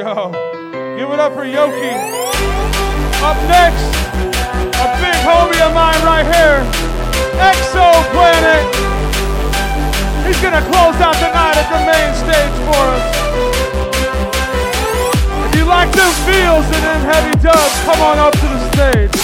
Yo, give it up for Yoki. Up next, a big homie of mine right here, Exoplanet. He's gonna close out the night at the main stage for us. If you like them feels and them heavy dubs, come on up to the stage.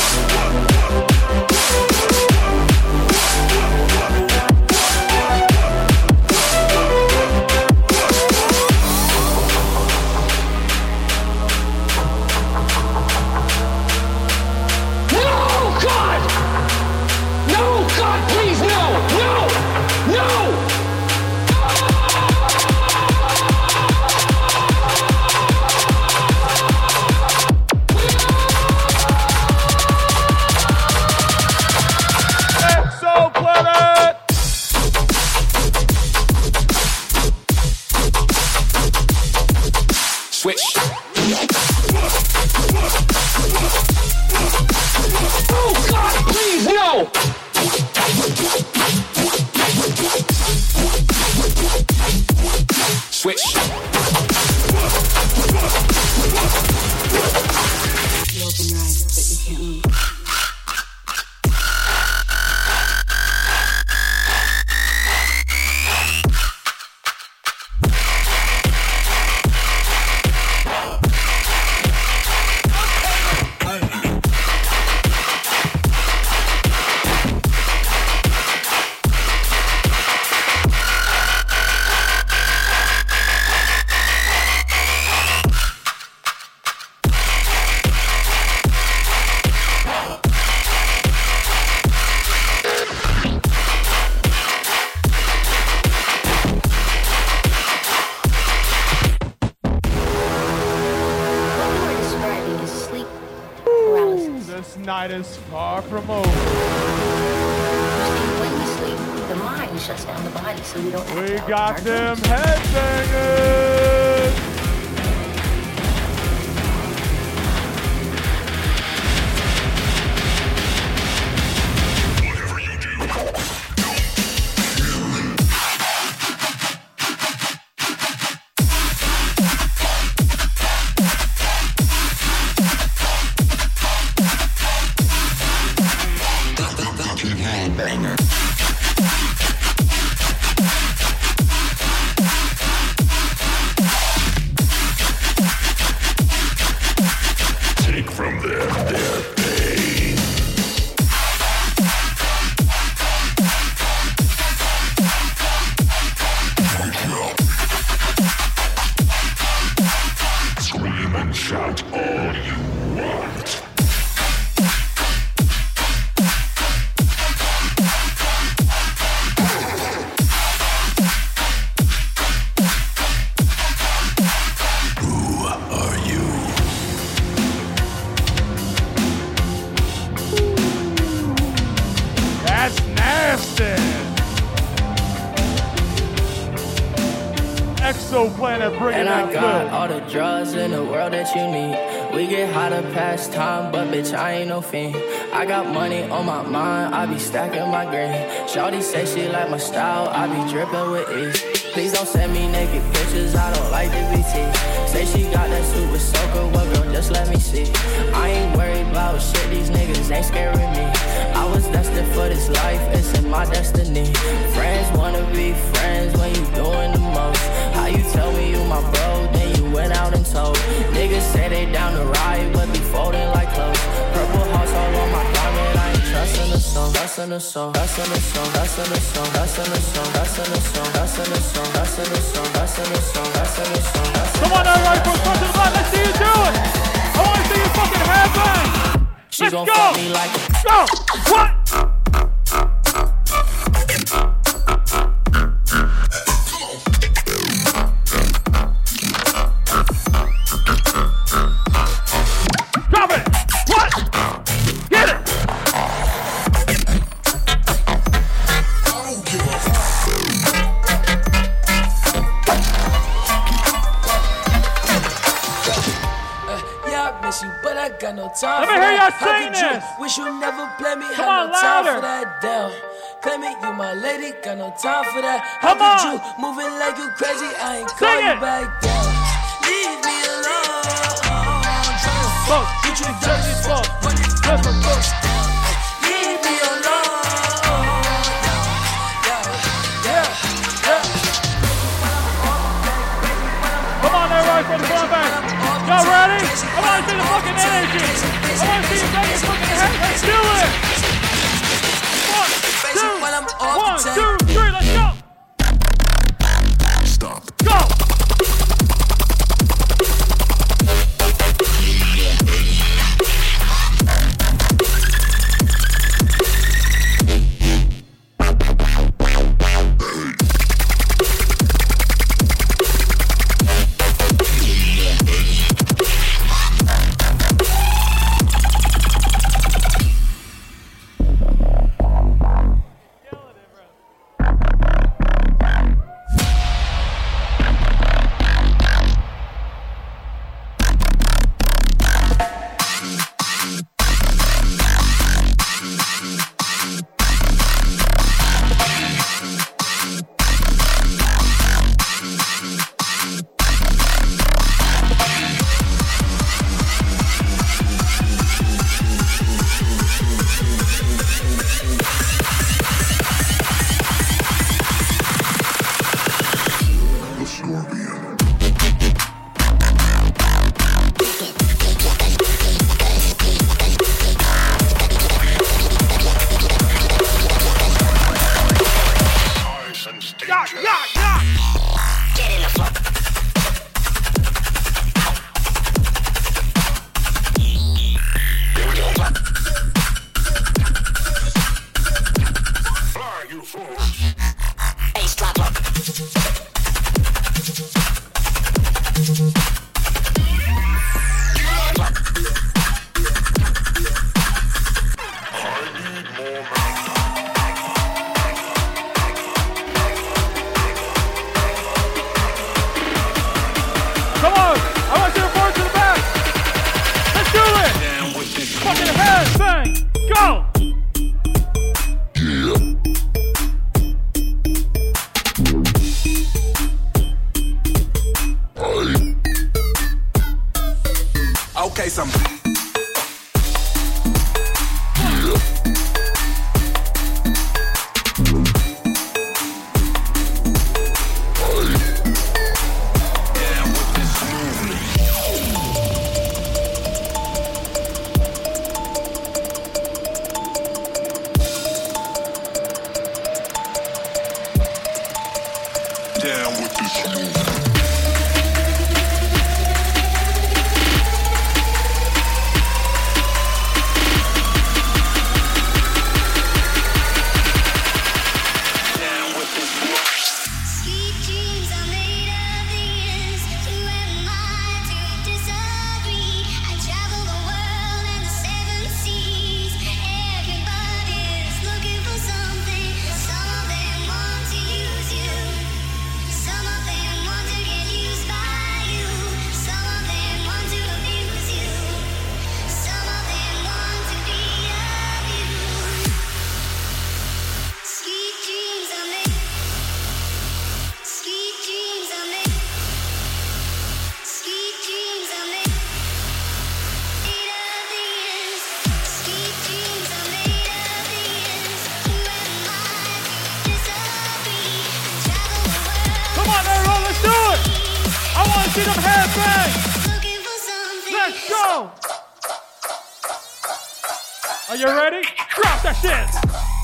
got this. In the world that you need. We get to pass time, but bitch, I ain't no fiend. I got money on my mind, I be stacking my green. Shawty say she like my style, I be dripping with ease. Please don't send me naked pictures, I don't like the BT. Say she got that super soaker, well girl, just let me see. I ain't worried about shit, these niggas ain't scaring me. I was destined for this life, it's in my destiny. Friends wanna be friends when you doing the most. How you tell me you my bro, then you went out and told. Niggas say they down to ride, but be folding like clothes. Purple hearts all on my I ain't trusting the soul, trusting the soul, trusting the soul, trusting the soul, trusting the soul, trusting the soul, trusting the soul, trusting the soul, trusting the soul, trusting the soul, Come on, everybody, from front to the back. Let's see you do it. I want to see you fucking headbang. She Let's gon' go. fuck me like a Go. What? Yes. Wish you never play me. Come on, no louder. Damn. Claim it, you my lady. Got no time for that. How Come on. you moving like you crazy? I ain't call you back down. Leave me alone. Fuck, you it? Never fuck. Come on, from the. Y'all ready? I want to see the fucking energy. I want to see you your fucking head. Let's do it. Are you ready? Drop that shit.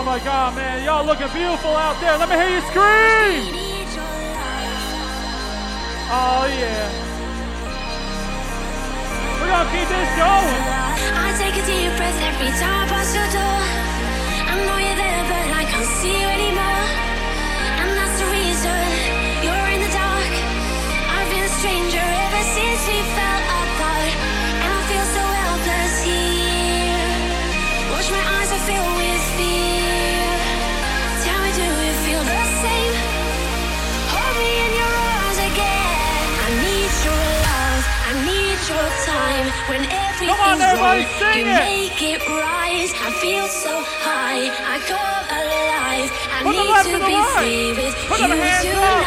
Oh my God, man. Y'all looking beautiful out there. Let me hear you scream. Oh yeah. We're gonna keep this going. I take a deep breath every time I pass your door. I know you're there, but I can't see you anymore. When everything's on, everybody, wrong, sing you it. make it right. I feel so high. I come alive. I Put need to be right. free with Put you hands up.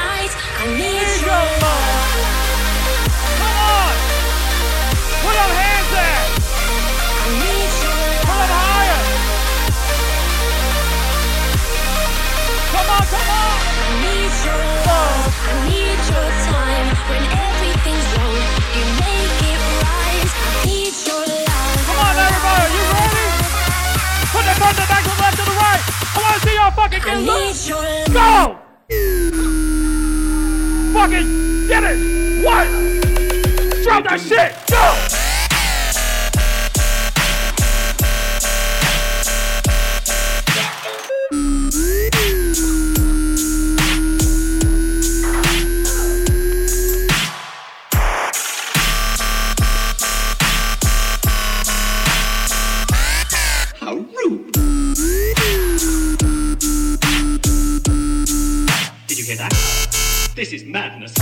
I need Need your love. Come on. Where them hands at? I need your Pull them love. higher. Come on, come on. I need your love. I need your time. When front, the back, left, to the right. I want to see y'all fucking get loose. Go! Fucking get it! What? Drop that shit! Go! Hear that? This is madness.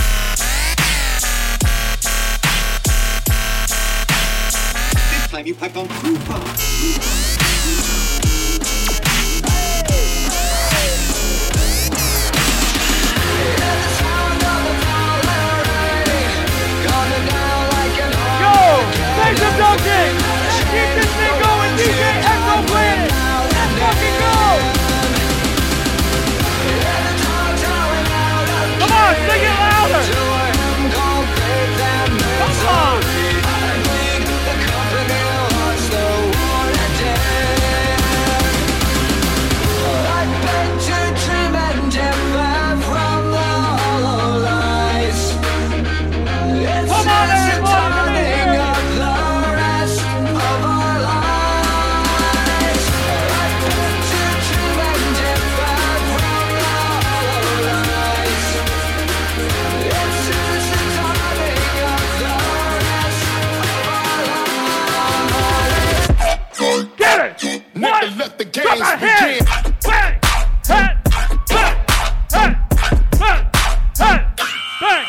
This time you have gone too far. Go! What? let the Drop games that hand! Bang! Hey! Bang! Hey! Bang! Hey!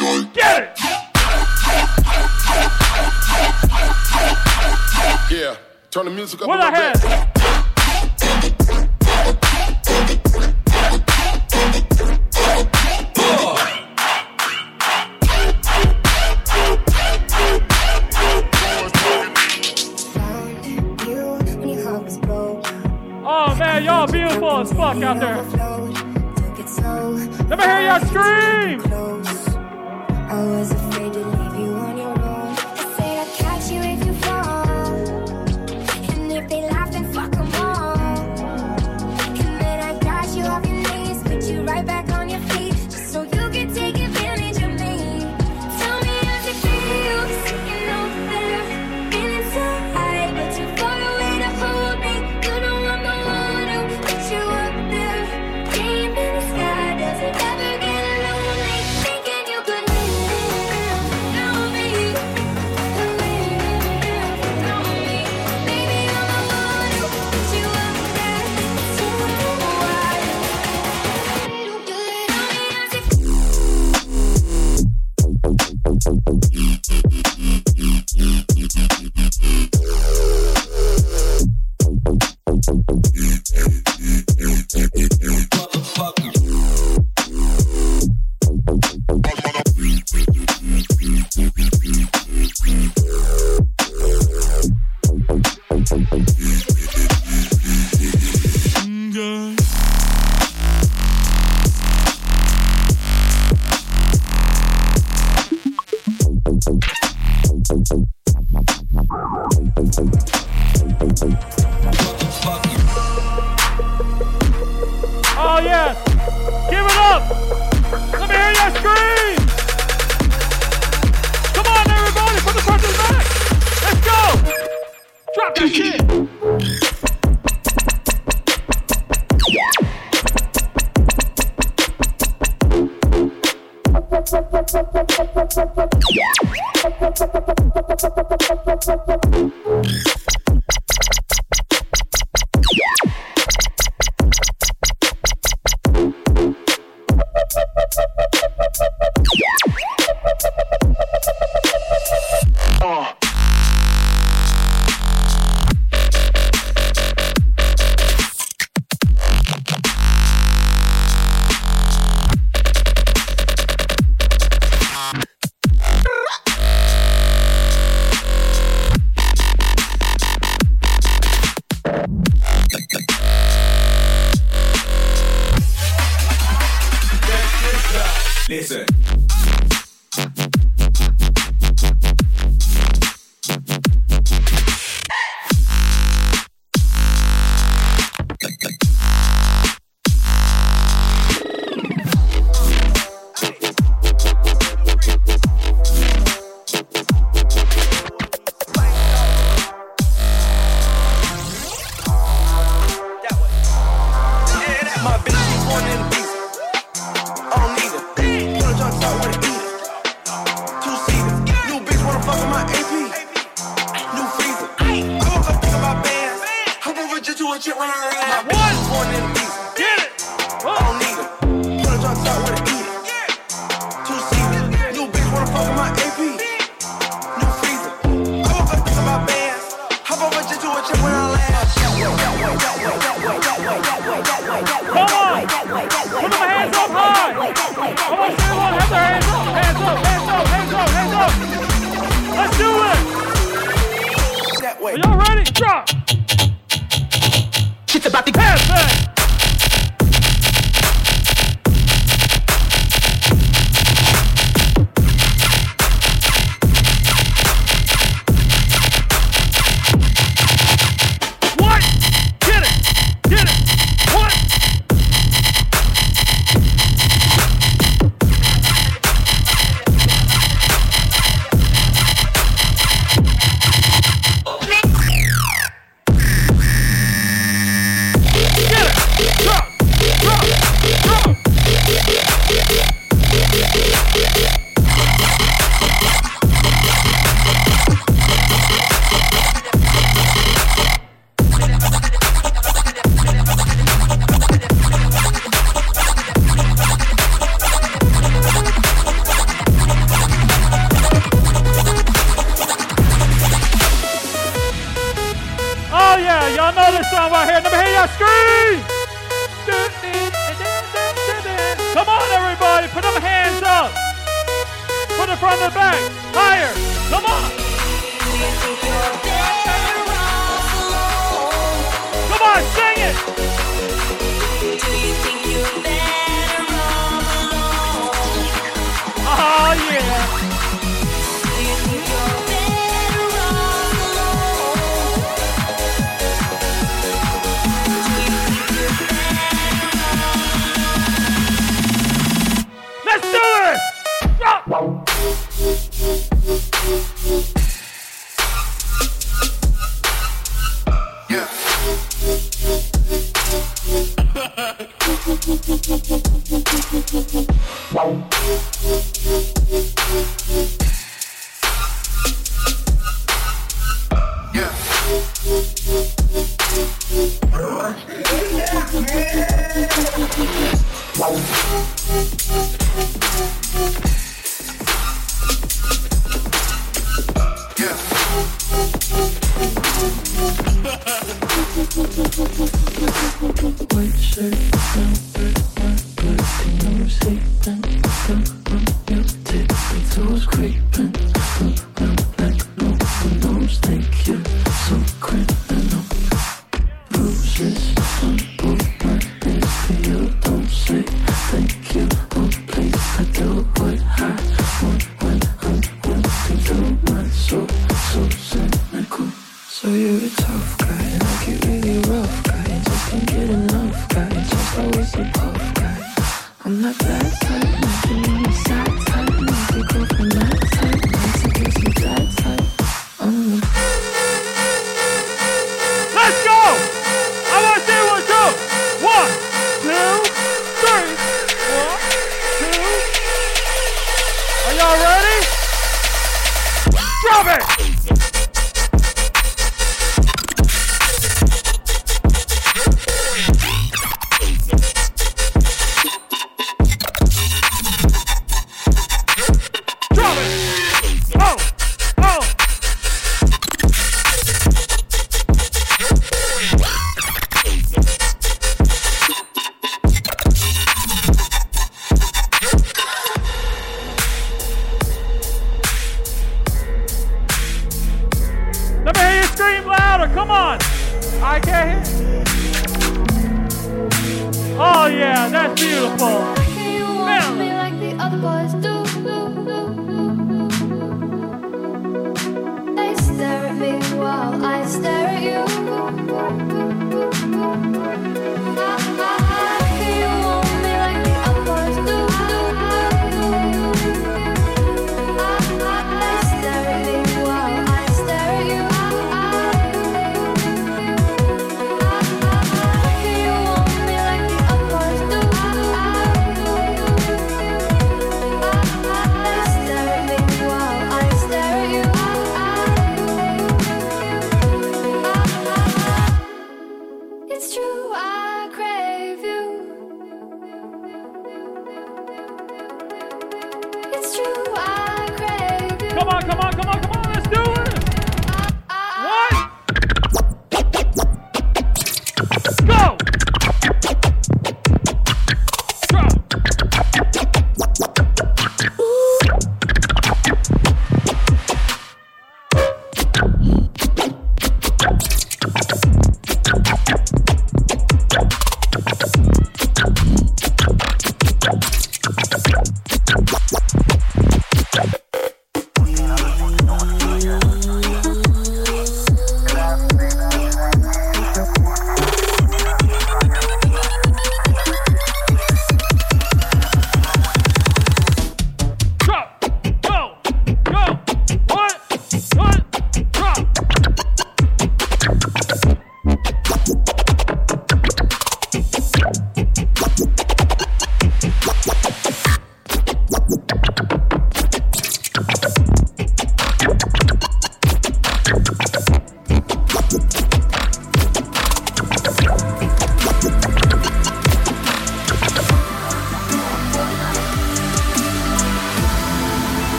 Bang! Get it! Yeah, turn the music up With a little hands! bit. Oh yeah, that's beautiful. Why can't you want me like the other boys do?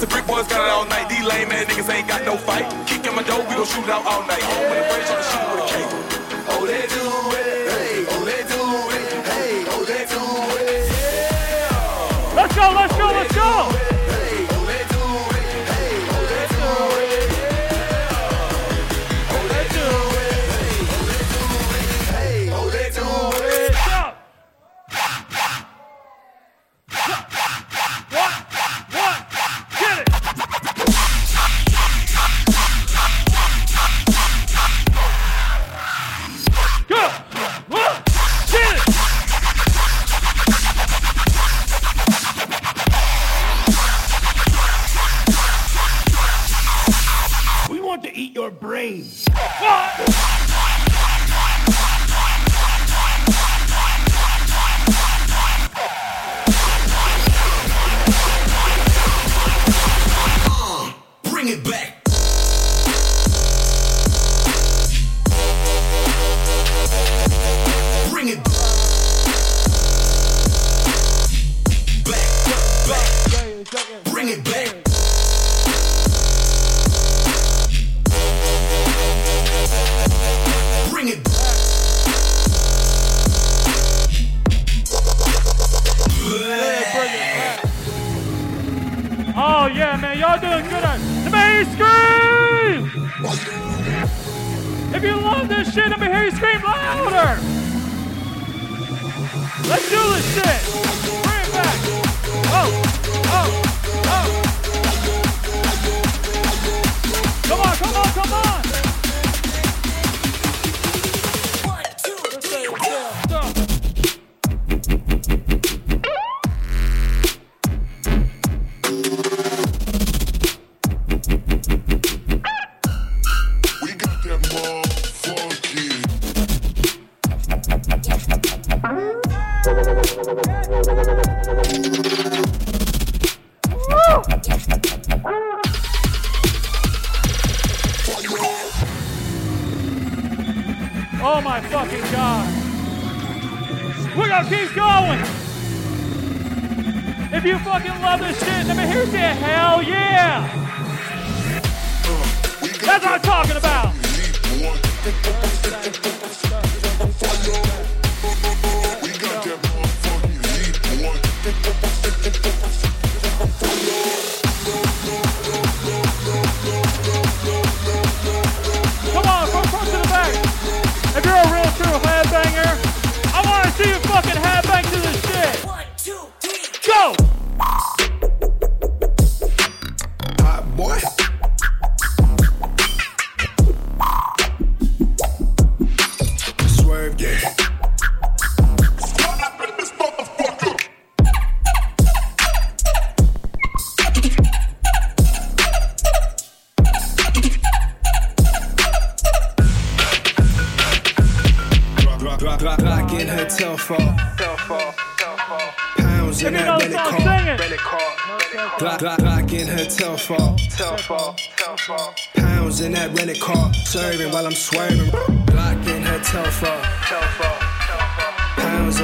The brick boys got it all night. These lame ass niggas ain't got no fight. Kick in my door, we gon' shoot out all night. Home with a brace on the shoot with a cake.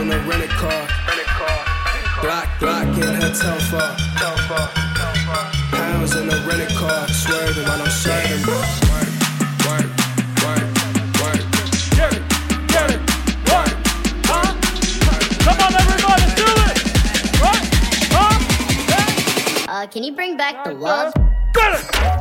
in a rented car. In her Pounds in a rented car, swerving while I'm uh, can you bring back the love? Get it!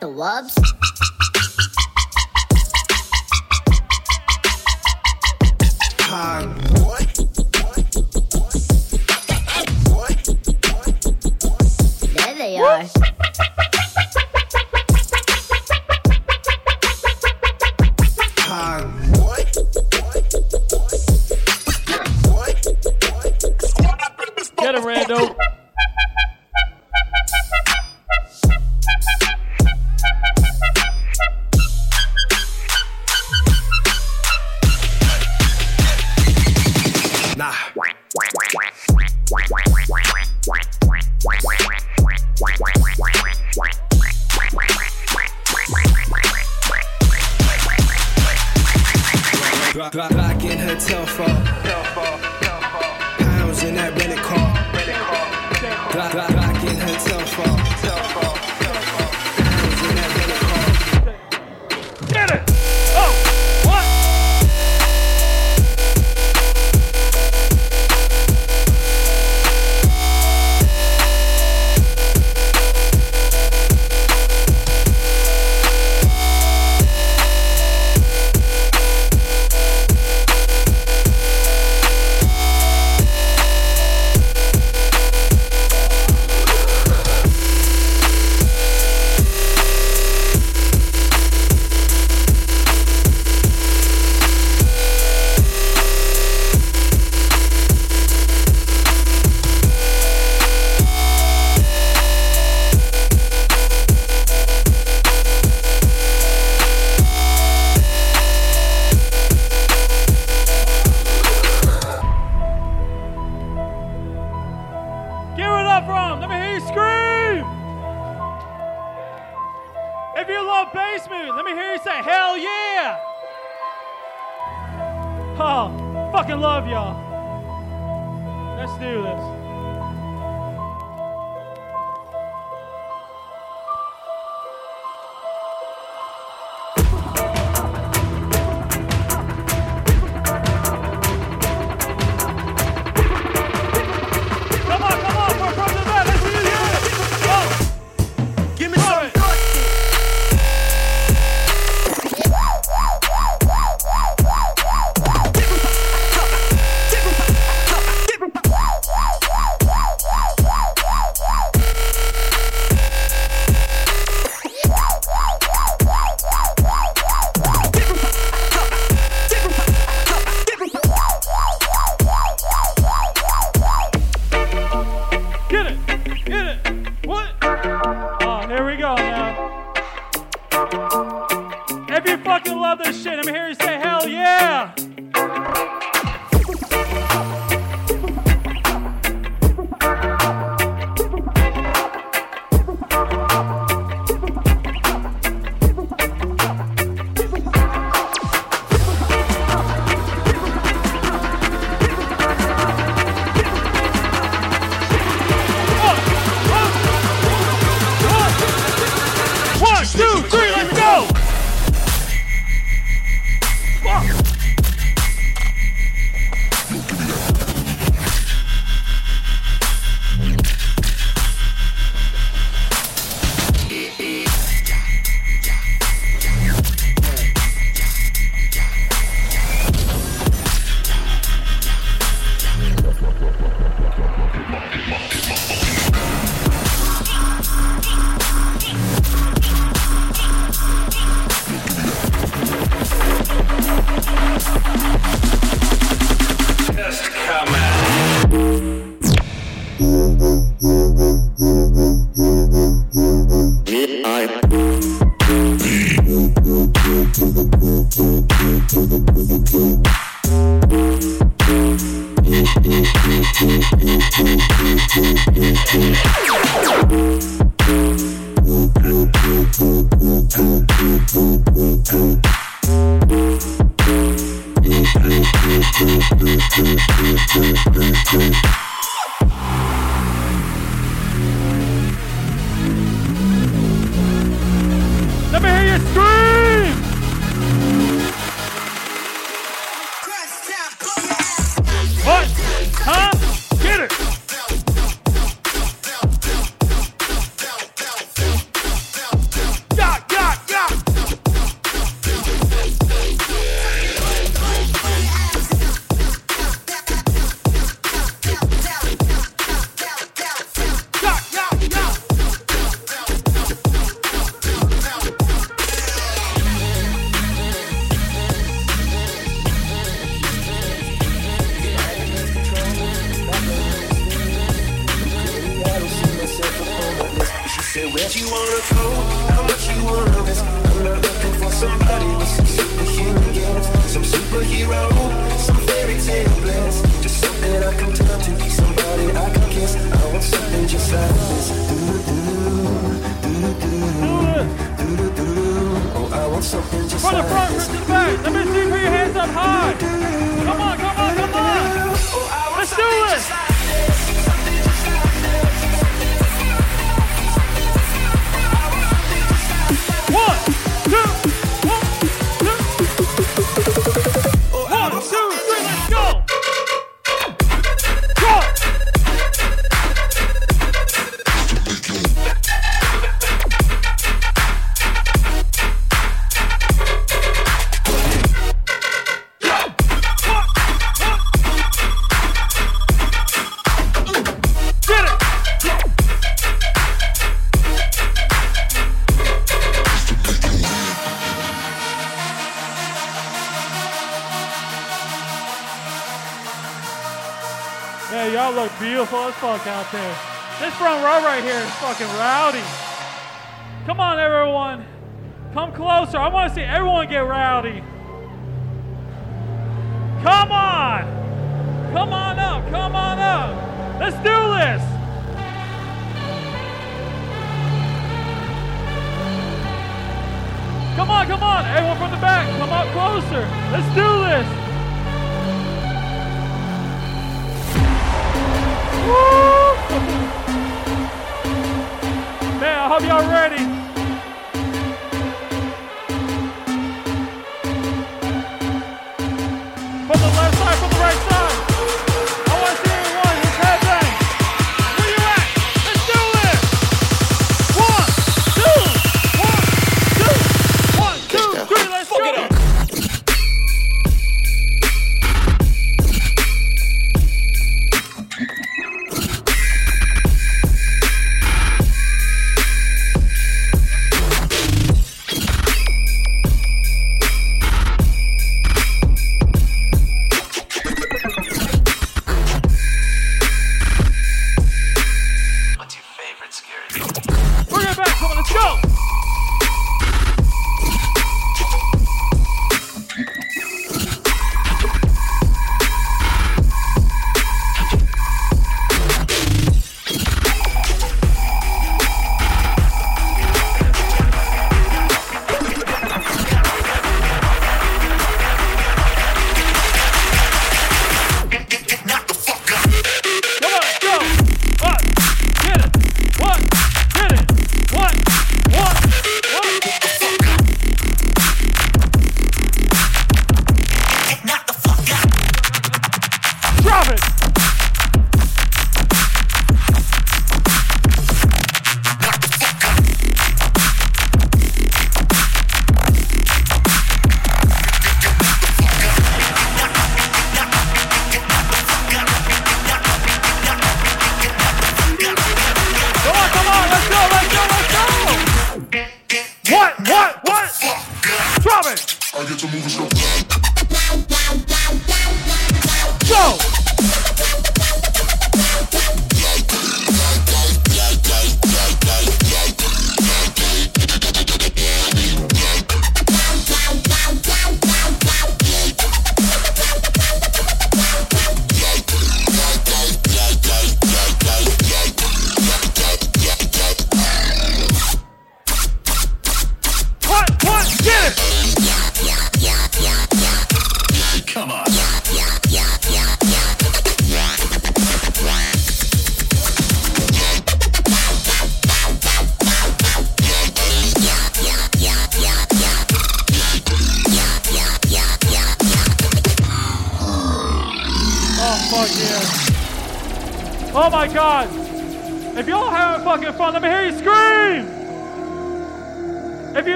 The wubs? Hey, y'all look beautiful as fuck out there. This front row right here is fucking rowdy. Come on, everyone. Come closer. I want to see everyone get rowdy. Come on. Come on up. Come on up. Let's do this. Come on, come on. Everyone from the back, come up closer. Let's do this. Man, I hope y'all ready. From the left side, from the right side.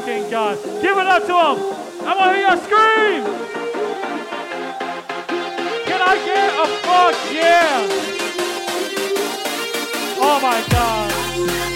fucking God. Give it up to him. I want to hear your scream. Can I get a fuck yeah? Oh my God.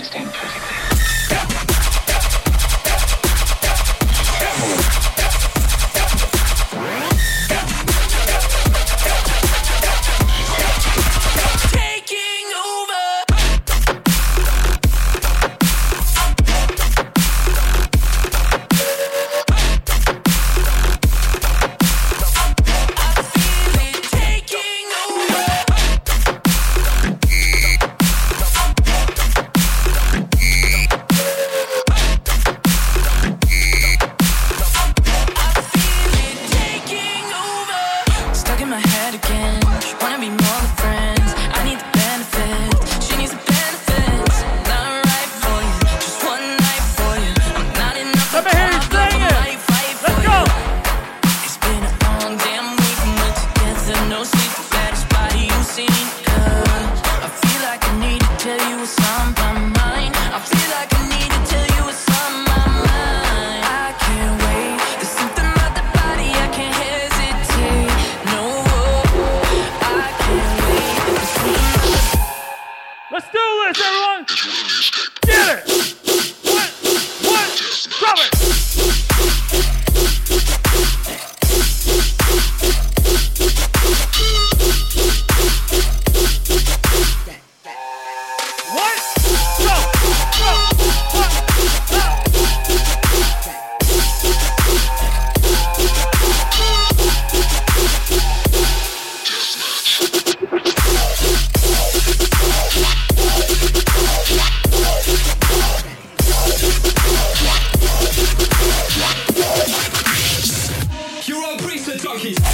understand perfectly. monkeys.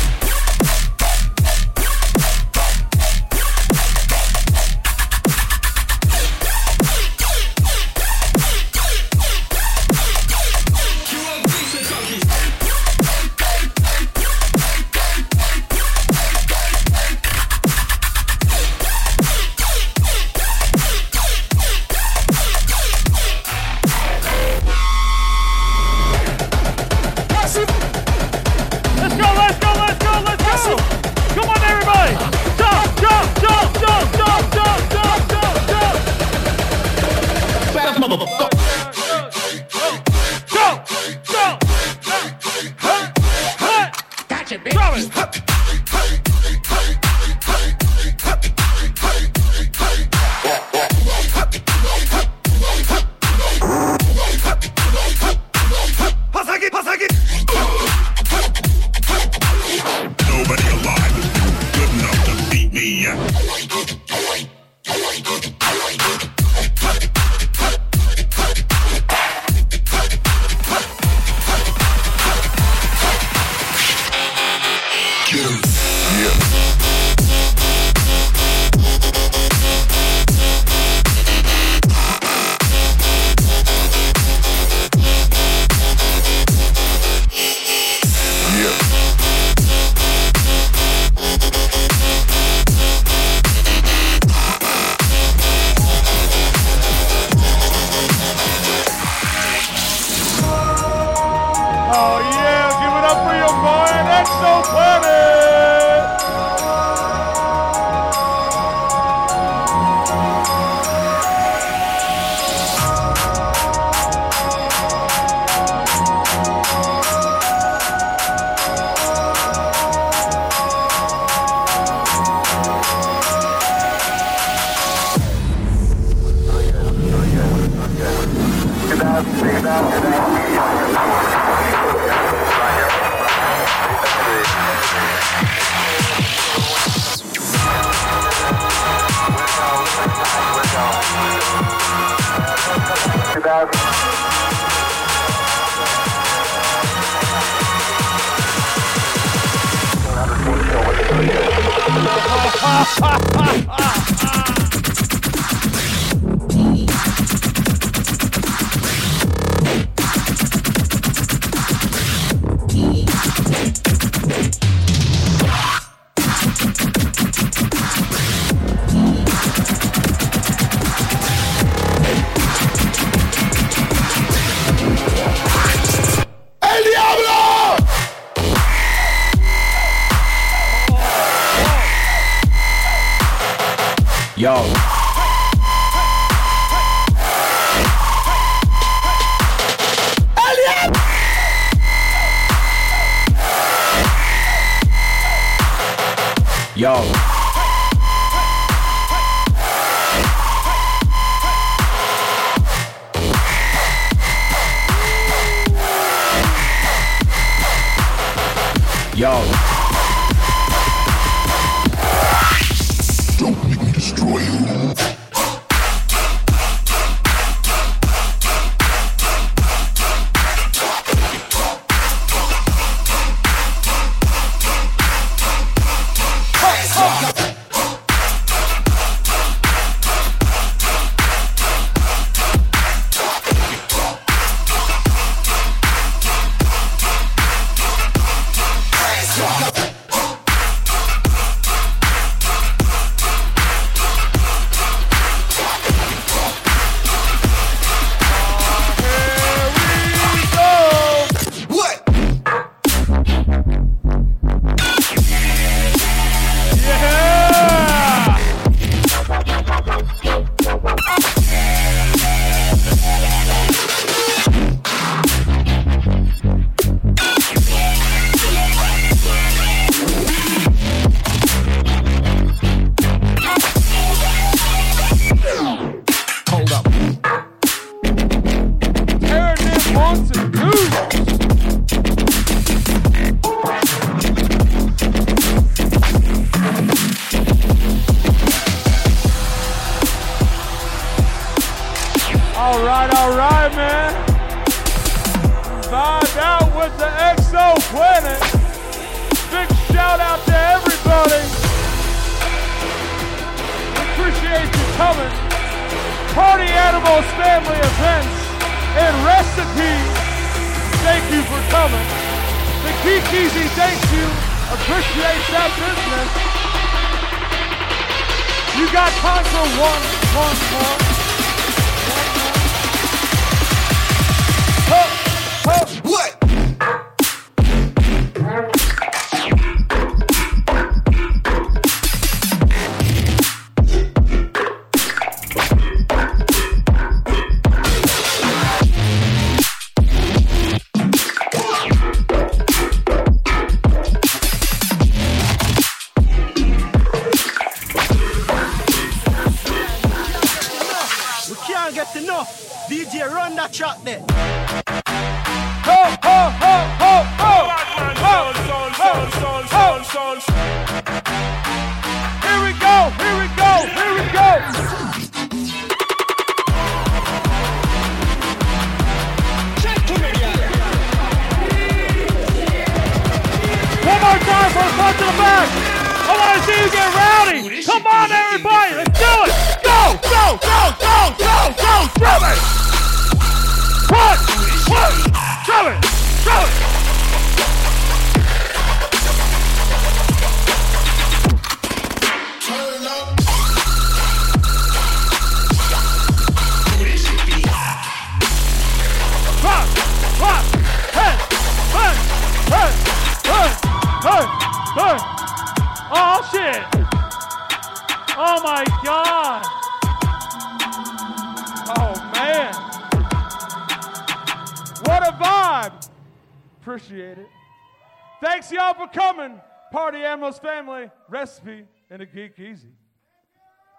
And a in easy.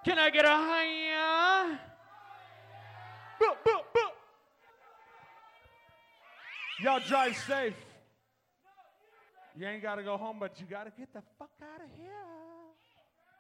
Can I get a hiya? Boo, boo, boo. Y'all drive safe. You ain't got to go home, but you got to get the fuck out of here.